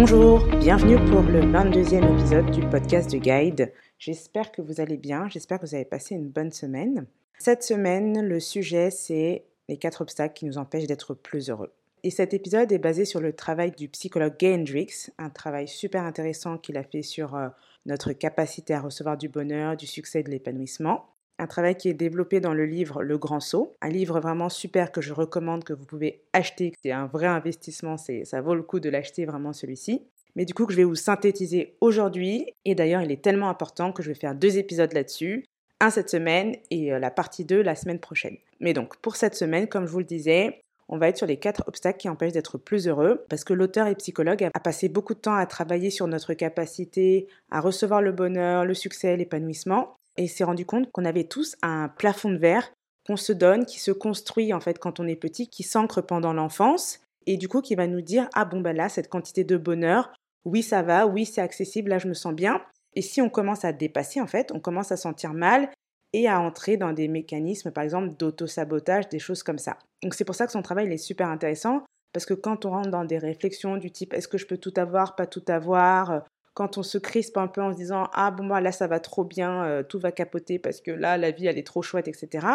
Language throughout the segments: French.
Bonjour, bienvenue pour le 22e épisode du podcast de Guide. J'espère que vous allez bien, j'espère que vous avez passé une bonne semaine. Cette semaine, le sujet c'est les quatre obstacles qui nous empêchent d'être plus heureux. Et cet épisode est basé sur le travail du psychologue Gay Hendricks, un travail super intéressant qu'il a fait sur euh, notre capacité à recevoir du bonheur, du succès de l'épanouissement un travail qui est développé dans le livre Le Grand Saut, un livre vraiment super que je recommande, que vous pouvez acheter, c'est un vrai investissement, ça vaut le coup de l'acheter vraiment celui-ci. Mais du coup je vais vous synthétiser aujourd'hui, et d'ailleurs il est tellement important que je vais faire deux épisodes là-dessus, un cette semaine et euh, la partie 2 la semaine prochaine. Mais donc pour cette semaine, comme je vous le disais, on va être sur les quatre obstacles qui empêchent d'être plus heureux, parce que l'auteur et psychologue a passé beaucoup de temps à travailler sur notre capacité à recevoir le bonheur, le succès, l'épanouissement, et s'est rendu compte qu'on avait tous un plafond de verre qu'on se donne, qui se construit en fait quand on est petit, qui s'ancre pendant l'enfance et du coup qui va nous dire ah bon ben là cette quantité de bonheur, oui ça va, oui c'est accessible, là je me sens bien. Et si on commence à dépasser en fait, on commence à sentir mal et à entrer dans des mécanismes par exemple d'auto-sabotage, des choses comme ça. Donc c'est pour ça que son travail il est super intéressant parce que quand on rentre dans des réflexions du type est-ce que je peux tout avoir, pas tout avoir, quand on se crispe un peu en se disant ah bon moi là ça va trop bien, euh, tout va capoter parce que là la vie elle est trop chouette, etc.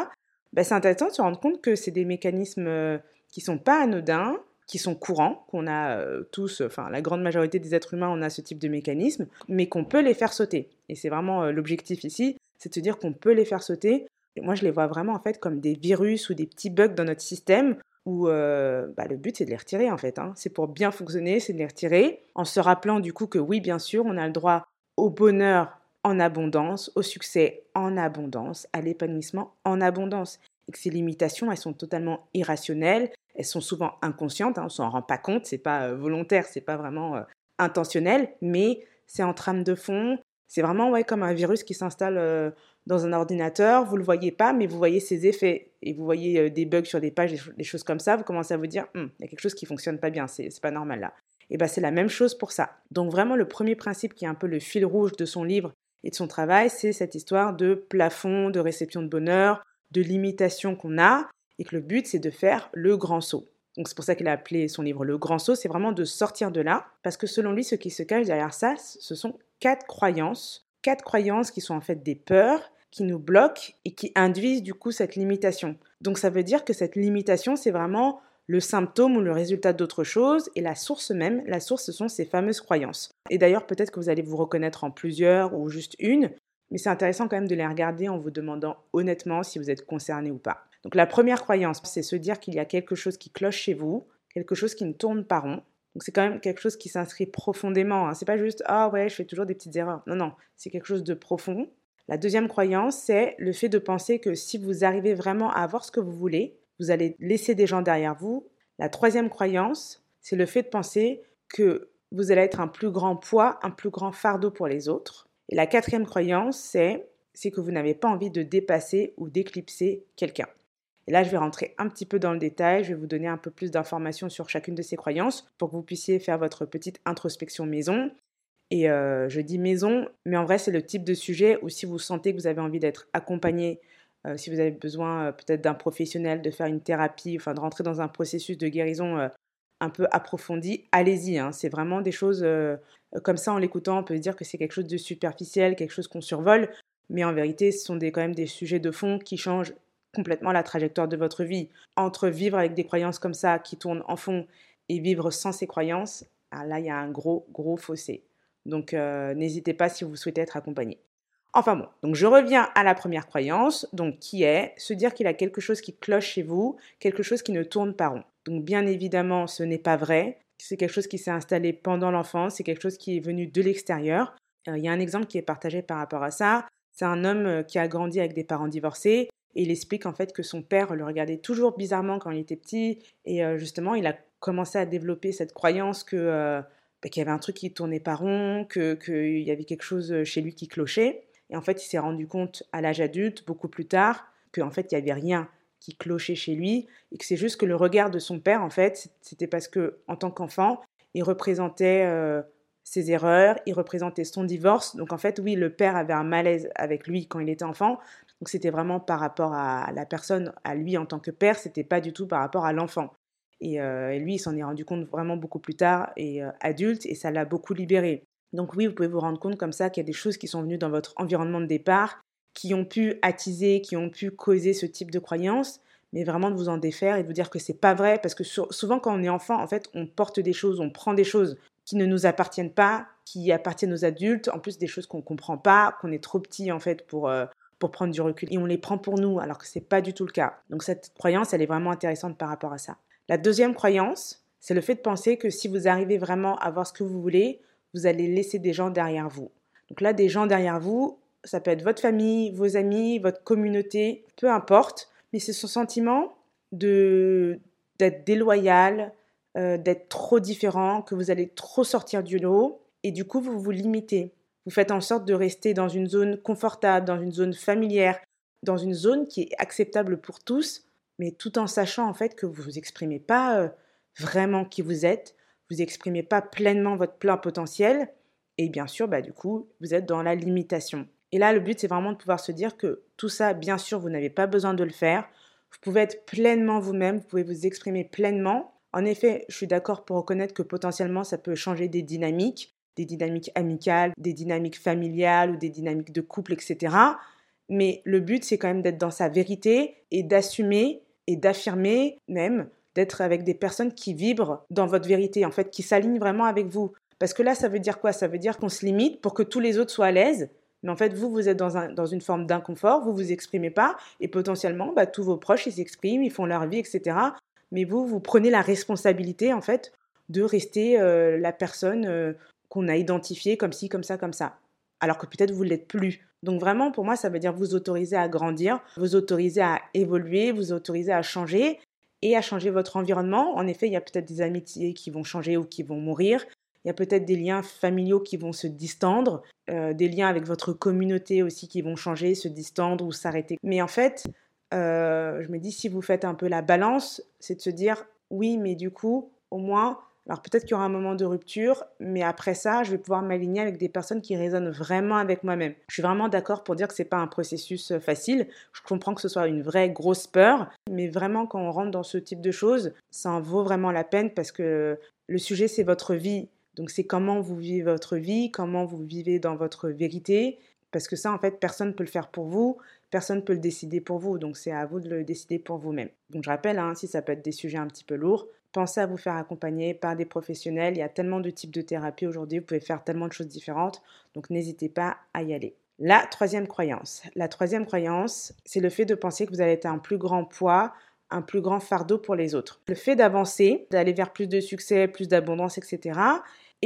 Ben, c'est intéressant de se rendre compte que c'est des mécanismes euh, qui sont pas anodins, qui sont courants, qu'on a euh, tous, enfin la grande majorité des êtres humains on a ce type de mécanisme, mais qu'on peut les faire sauter. Et c'est vraiment l'objectif ici, c'est de se dire qu'on peut les faire sauter. Et moi je les vois vraiment en fait comme des virus ou des petits bugs dans notre système où euh, bah, le but c'est de les retirer en fait. Hein. C'est pour bien fonctionner, c'est de les retirer, en se rappelant du coup que oui, bien sûr, on a le droit au bonheur en abondance, au succès en abondance, à l'épanouissement en abondance. Et que ces limitations, elles sont totalement irrationnelles, elles sont souvent inconscientes, hein, on s'en rend pas compte, c'est pas euh, volontaire, c'est pas vraiment euh, intentionnel, mais c'est en trame de fond, c'est vraiment ouais, comme un virus qui s'installe dans un ordinateur, vous ne le voyez pas, mais vous voyez ses effets. Et vous voyez euh, des bugs sur des pages, des, choses comme ça, vous commencez à vous dire, hum, il y a quelque chose qui fonctionne pas bien, c'est pas normal là. Et bien c'est la même chose pour ça. Donc vraiment le premier principe qui est un peu le fil rouge de son livre et de son travail, c'est cette histoire de plafond, de réception de bonheur, de limitation qu'on a, et que le but c'est de faire le grand saut. Donc c'est pour ça qu'il a appelé son livre Le Grand Saut, c'est vraiment de sortir de là, parce que selon lui, ce qui se cache derrière ça, ce sont quatre croyances, quatre croyances qui sont en fait des peurs, qui nous bloquent et qui induisent du coup cette limitation. Donc ça veut dire que cette limitation, c'est vraiment le symptôme ou le résultat d'autre chose, et la source même, la source, ce sont ces fameuses croyances. Et d'ailleurs, peut-être que vous allez vous reconnaître en plusieurs ou juste une, mais c'est intéressant quand même de les regarder en vous demandant honnêtement si vous êtes concerné ou pas. Donc la première croyance, c'est se dire qu'il y a quelque chose qui cloche chez vous, quelque chose qui ne tourne pas rond. Donc c'est quand même quelque chose qui s'inscrit profondément. Hein. C'est pas juste ah ouais, je fais toujours des petites erreurs. Non non, c'est quelque chose de profond la deuxième croyance, c'est le fait de penser que si vous arrivez vraiment à avoir ce que vous voulez, vous allez laisser des gens derrière vous. La troisième croyance, c'est le fait de penser que vous allez être un plus grand poids, un plus grand fardeau pour les autres. Et la quatrième croyance, c'est que vous n'avez pas envie de dépasser ou d'éclipser quelqu'un. Et là, je vais rentrer un petit peu dans le détail, je vais vous donner un peu plus d'informations sur chacune de ces croyances pour que vous puissiez faire votre petite introspection maison et euh, je dis maison, mais en vrai, c'est le type de sujet où si vous sentez que vous avez envie d'être accompagné, euh, si vous avez besoin euh, peut-être d'un professionnel, de faire une thérapie, enfin de rentrer dans un processus de guérison un peu approfondi, allez-y. Hein. C'est vraiment des choses comme ça, en l'écoutant, on peut se dire que c'est quelque chose de superficiel, quelque chose qu'on survole, mais en vérité, ce sont quand même des sujets de fond qui changent complètement la trajectoire de votre vie. Entre vivre avec des croyances comme ça qui tournent en fond et vivre sans ces croyances, ah, là, il y a un gros, gros fossé. Donc euh, n'hésitez pas si vous souhaitez être accompagné. Enfin bon, donc je reviens à la première croyance, donc qui est se dire qu'il y a quelque chose qui cloche chez vous, quelque chose qui ne tourne pas rond. Donc bien évidemment, ce n'est pas vrai. C'est quelque chose qui s'est installé pendant l'enfance, c'est quelque chose qui est venu de l'extérieur. Euh, il y a un exemple qui est partagé par rapport à ça. C'est un homme euh, qui a grandi avec des parents divorcés et il explique en fait que son père le regardait toujours bizarrement quand il était petit et justement il a commencé à développer cette croyance que bah, qu'il y avait un truc qui tournait pas rond, qu'il y avait quelque chose chez lui qui clochait. Et en fait, il s'est rendu compte à l'âge adulte, beaucoup plus tard, qu'en fait, il n'y avait rien qui clochait chez lui et que c'est juste que le regard de son père, en fait, c'était parce que en tant qu'enfant, il représentait ses erreurs, il représentait son divorce. Donc en fait, oui, le père avait un malaise avec lui quand il était enfant. Donc c'était vraiment par rapport à la personne, à lui en tant que père, c'était pas du tout par rapport à l'enfant. Et, lui, il s'en est rendu compte vraiment beaucoup plus tard et adulte, et ça l'a beaucoup libéré. Donc oui, vous pouvez vous rendre compte comme ça qu'il y a des choses qui sont venues dans votre environnement de départ, qui ont pu attiser, qui ont pu causer ce type de croyances, mais vraiment de vous en défaire et de vous dire que c'est pas vrai, parce que souvent quand on est enfant, en fait, on porte des choses, on prend des choses qui ne nous appartiennent pas, qui appartiennent aux adultes, en plus des choses qu'on ne comprend pas, qu'on est trop petit en fait pour, euh, pour prendre du recul, et on les prend pour nous, alors que ce n'est pas du tout le cas. Donc cette croyance, elle est vraiment intéressante par rapport à ça. La deuxième croyance, c'est le fait de penser que si vous arrivez vraiment à voir ce que vous voulez, vous allez laisser des gens derrière vous. Donc là, des gens derrière vous, ça peut être votre famille, vos amis, votre communauté, peu importe, mais c'est ce sentiment d'être déloyal, euh, d'être trop différent, que vous allez trop sortir du lot, et du coup vous vous limitez. Vous faites en sorte de rester dans une zone confortable, dans une zone familière, dans une zone qui est acceptable pour tous, mais tout en sachant en fait que vous vous exprimez pas euh, vraiment qui vous êtes, vous exprimez pas pleinement votre plein potentiel, et bien sûr, bah, du coup, vous êtes dans la limitation. Et là, le but, c'est vraiment de pouvoir se dire que tout ça, bien sûr, vous n'avez pas besoin de le faire. Vous pouvez être pleinement vous-même, vous pouvez vous exprimer pleinement. En effet, je suis d'accord pour reconnaître que potentiellement, ça peut changer des dynamiques, des dynamiques amicales, des dynamiques familiales ou des dynamiques de couple, etc. Mais le but, c'est quand même d'être dans sa vérité et d'assumer et d'affirmer même d'être avec des personnes qui vibrent dans votre vérité, en fait, qui s'alignent vraiment avec vous. Parce que là, ça veut dire quoi? Ça veut dire qu'on se limite pour que tous les autres soient à l'aise mais en fait, vous, vous êtes dans, un, dans une forme d'inconfort, vous vous exprimez pas, et potentiellement, bah, tous vos proches, ils s'expriment, ils font leur vie, etc. Mais vous, vous prenez la responsabilité, en fait, de rester euh, la personne euh, qu'on a identifiée comme ci, comme ça, comme ça. Alors que peut-être vous ne l'êtes plus. Donc vraiment, pour moi, ça veut dire vous autoriser à grandir, vous autoriser à évoluer, vous autoriser à changer et à changer votre environnement. En effet, il y a peut-être des amitiés qui vont changer ou qui vont mourir. Il y a peut-être des liens familiaux qui vont se distendre, euh, des liens avec votre communauté aussi qui vont changer, se distendre ou s'arrêter. Mais en fait, euh, je me dis, si vous faites un peu la balance, c'est de se dire, oui, mais du coup, au moins, alors peut-être qu'il y aura un moment de rupture, mais après ça, je vais pouvoir m'aligner avec des personnes qui résonnent vraiment avec moi-même. Je suis vraiment d'accord pour dire que ce n'est pas un processus euh, facile. Je comprends que ce soit une vraie grosse peur, mais vraiment quand on rentre dans ce type de choses, ça en vaut vraiment la peine parce que le sujet c'est votre vie. Donc c'est comment vous vivez votre vie, comment vous vivez dans votre vérité, parce que ça, en fait, personne ne peut le faire pour vous, personne ne peut le décider pour vous, donc c'est à vous de le décider pour vous-même. Donc je rappelle, hein, si ça peut être des sujets un petit peu lourds, pensez à vous faire accompagner par des professionnels. Il y a tellement de types de thérapies aujourd'hui, vous pouvez faire tellement de choses différentes, donc n'hésitez pas à y aller. La troisième croyance. La troisième croyance, c'est le fait de penser que vous allez être un plus grand poids, un plus grand fardeau pour les autres. Le fait d'avancer, d'aller vers plus de succès, plus d'abondance, etc.,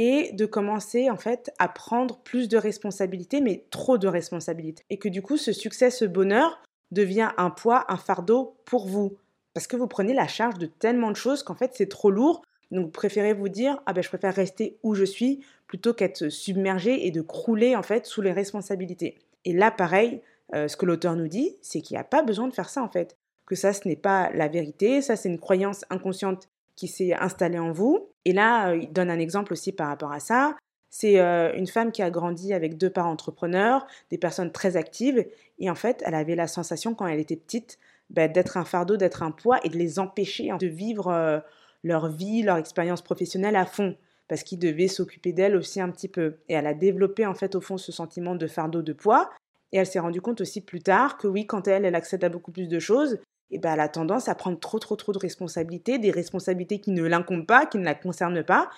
et de commencer en fait à prendre plus de responsabilités, mais trop de responsabilités. Et que du coup, ce succès, ce bonheur devient un poids, un fardeau pour vous. Parce que vous prenez la charge de tellement de choses qu'en fait, c'est trop lourd. Donc, vous préférez vous dire, ah ben, je préfère rester où je suis plutôt qu'être submergé et de crouler en fait sous les responsabilités. Et là, pareil, euh, ce que l'auteur nous dit, c'est qu'il n'y a pas besoin de faire ça en fait. Que ça, ce n'est pas la vérité, ça, c'est une croyance inconsciente qui s'est installée en vous. Et là, euh, il donne un exemple aussi par rapport à ça. C'est euh, une femme qui a grandi avec deux parents entrepreneurs, des personnes très actives, et en fait, elle avait la sensation quand elle était petite bah, d'être un fardeau, d'être un poids, et de les empêcher de vivre euh, leur vie, leur expérience professionnelle à fond, parce qu'ils devaient s'occuper d'elle aussi un petit peu. Et elle a développé en fait au fond ce sentiment de fardeau, de poids, et elle s'est rendue compte aussi plus tard que oui, quand elle, elle accède à beaucoup plus de choses, et ben, elle a tendance à prendre trop, trop, trop de responsabilités, des responsabilités qui ne l'incombent pas, qui ne la concernent pas,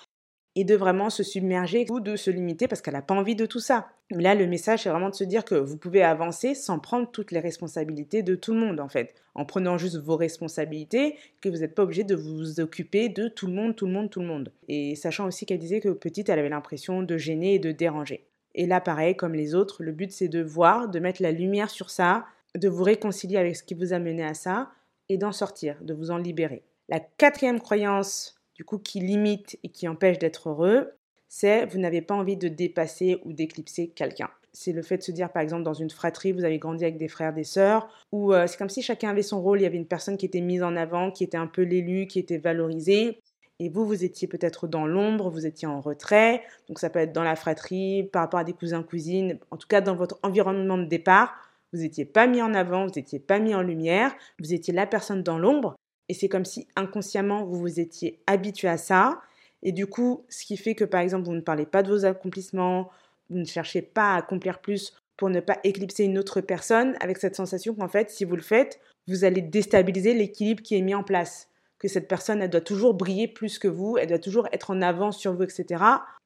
et de vraiment se submerger ou de se limiter parce qu'elle n'a pas envie de tout ça. Là, le message, c'est vraiment de se dire que vous pouvez avancer sans prendre toutes les responsabilités de tout le monde, en fait. En prenant juste vos responsabilités, que vous n'êtes pas obligé de vous occuper de tout le monde, tout le monde, tout le monde. Et sachant aussi qu'elle disait que petite, elle avait l'impression de gêner et de déranger. Et là, pareil, comme les autres, le but, c'est de voir, de mettre la lumière sur ça, de vous réconcilier avec ce qui vous a mené à ça et d'en sortir, de vous en libérer. La quatrième croyance, du coup, qui limite et qui empêche d'être heureux, c'est vous n'avez pas envie de dépasser ou d'éclipser quelqu'un. C'est le fait de se dire, par exemple, dans une fratrie, vous avez grandi avec des frères, des sœurs, ou euh, c'est comme si chacun avait son rôle, il y avait une personne qui était mise en avant, qui était un peu l'élu, qui était valorisé, et vous, vous étiez peut-être dans l'ombre, vous étiez en retrait, donc ça peut être dans la fratrie, par rapport à des cousins, cousines, en tout cas dans votre environnement de départ, vous n'étiez pas mis en avant, vous n'étiez pas mis en lumière, vous étiez la personne dans l'ombre. Et c'est comme si inconsciemment vous vous étiez habitué à ça. Et du coup, ce qui fait que par exemple, vous ne parlez pas de vos accomplissements, vous ne cherchez pas à accomplir plus pour ne pas éclipser une autre personne, avec cette sensation qu'en fait, si vous le faites, vous allez déstabiliser l'équilibre qui est mis en place. Que cette personne, elle doit toujours briller plus que vous, elle doit toujours être en avance sur vous, etc.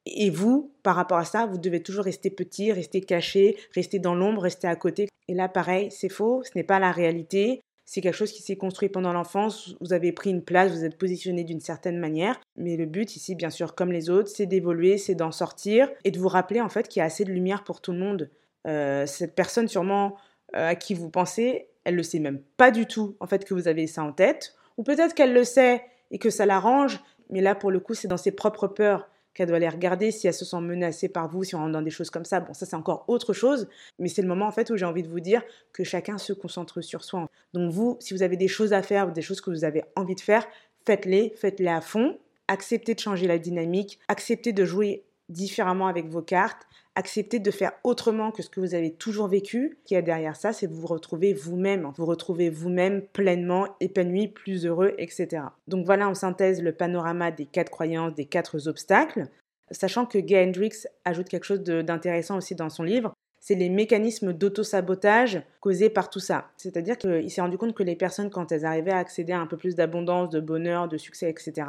Et vous, par rapport à ça, vous devez toujours rester petit, rester caché, rester dans l'ombre, rester à côté. Et là, pareil, c'est faux, ce n'est pas la réalité. C'est quelque chose qui s'est construit pendant l'enfance. Vous avez pris une place, vous êtes positionné d'une certaine manière. Mais le but ici, bien sûr, comme les autres, c'est d'évoluer, c'est d'en sortir et de vous rappeler en fait qu'il y a assez de lumière pour tout le monde. Euh, cette personne sûrement euh, à qui vous pensez, elle le sait même pas du tout en fait que vous avez ça en tête. Ou peut-être qu'elle le sait et que ça l'arrange. Mais là, pour le coup, c'est dans ses propres peurs qu'elle doit aller regarder si elle se sent menacée par vous, si on rentre dans des choses comme ça. Bon, ça c'est encore autre chose, mais c'est le moment en fait où j'ai envie de vous dire que chacun se concentre sur soi. Donc vous, si vous avez des choses à faire, des choses que vous avez envie de faire, faites-les, faites-les à fond. Acceptez de changer la dynamique, acceptez de jouer différemment avec vos cartes, acceptez de faire autrement que ce que vous avez toujours vécu. Ce qu'il y a derrière ça, c'est vous retrouver vous-même, vous retrouvez vous-même pleinement épanoui, plus heureux, etc. Donc voilà en synthèse le panorama des quatre croyances, des quatre obstacles. Sachant que Gay Hendricks ajoute quelque chose d'intéressant aussi dans son livre, c'est les mécanismes d'auto-sabotage causés par tout ça. C'est-à-dire qu'il s'est rendu compte que les personnes, quand elles arrivaient à accéder à un peu plus d'abondance, de bonheur, de succès, etc.,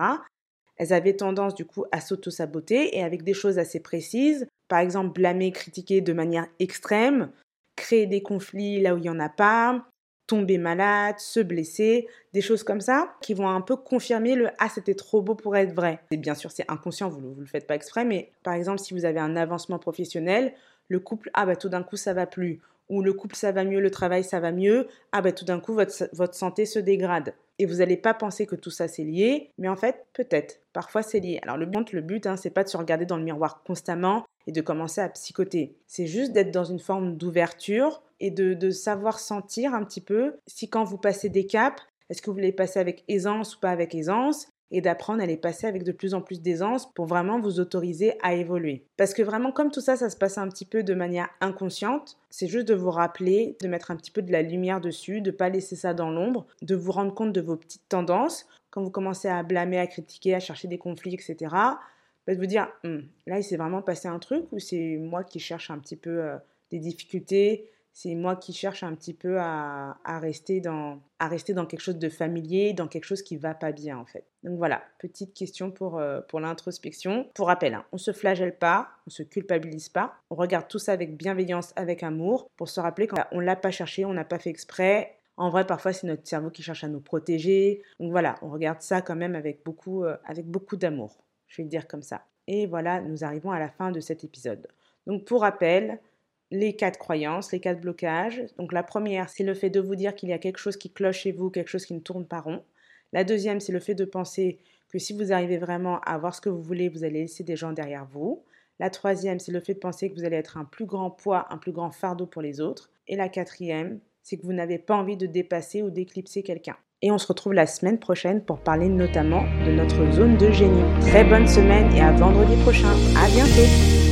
elles avaient tendance du coup à s'auto-saboter et avec des choses assez précises, par exemple blâmer, critiquer de manière extrême, créer des conflits là où il n'y en a pas, tomber malade, se blesser, des choses comme ça qui vont un peu confirmer le ah c'était trop beau pour être vrai. Et bien sûr c'est inconscient, vous ne le faites pas exprès, mais par exemple si vous avez un avancement professionnel, le couple ah bah tout d'un coup ça va plus ou le couple ça va mieux, le travail ça va mieux, ah bah tout d'un coup votre, votre santé se dégrade. Et vous n'allez pas penser que tout ça c'est lié, mais en fait peut-être, parfois c'est lié. Alors le but, le but hein, c'est pas de se regarder dans le miroir constamment et de commencer à psychoter. C'est juste d'être dans une forme d'ouverture et de, de savoir sentir un petit peu si quand vous passez des caps, est-ce que vous les passez avec aisance ou pas avec aisance et d'apprendre à les passer avec de plus en plus d'aisance pour vraiment vous autoriser à évoluer. Parce que vraiment, comme tout ça, ça se passe un petit peu de manière inconsciente, c'est juste de vous rappeler, de mettre un petit peu de la lumière dessus, de ne pas laisser ça dans l'ombre, de vous rendre compte de vos petites tendances. Quand vous commencez à blâmer, à critiquer, à chercher des conflits, etc., bah, de vous dire, hum, là, il s'est vraiment passé un truc ou c'est moi qui cherche un petit peu euh, des difficultés, c'est moi qui cherche un petit peu à, rester dans, à rester dans quelque chose de familier, dans quelque chose qui va pas bien en fait. Donc voilà, petite question pour, euh, pour l'introspection. Pour rappel, hein, on se flagelle pas, on se culpabilise pas, on regarde tout ça avec bienveillance, avec amour, pour se rappeler qu'on l'a pas cherché, on n'a pas fait exprès. En vrai, parfois, c'est notre cerveau qui cherche à nous protéger. Donc voilà, on regarde ça quand même avec beaucoup, euh, avec beaucoup d'amour. Je vais le dire comme ça. Et voilà, nous arrivons à la fin de cet épisode. Donc pour rappel, les quatre croyances, les quatre blocages. Donc la première, c'est le fait de vous dire qu'il y a quelque chose qui cloche chez vous, quelque chose qui ne tourne pas rond. La deuxième, c'est le fait de penser que si vous arrivez vraiment à avoir ce que vous voulez, vous allez laisser des gens derrière vous. La troisième, c'est le fait de penser que vous allez être un plus grand poids, un plus grand fardeau pour les autres. Et la quatrième, c'est que vous n'avez pas envie de dépasser ou d'éclipser quelqu'un. Et on se retrouve la semaine prochaine pour parler notamment de notre zone de génie. Très bonne semaine et à vendredi prochain. À bientôt!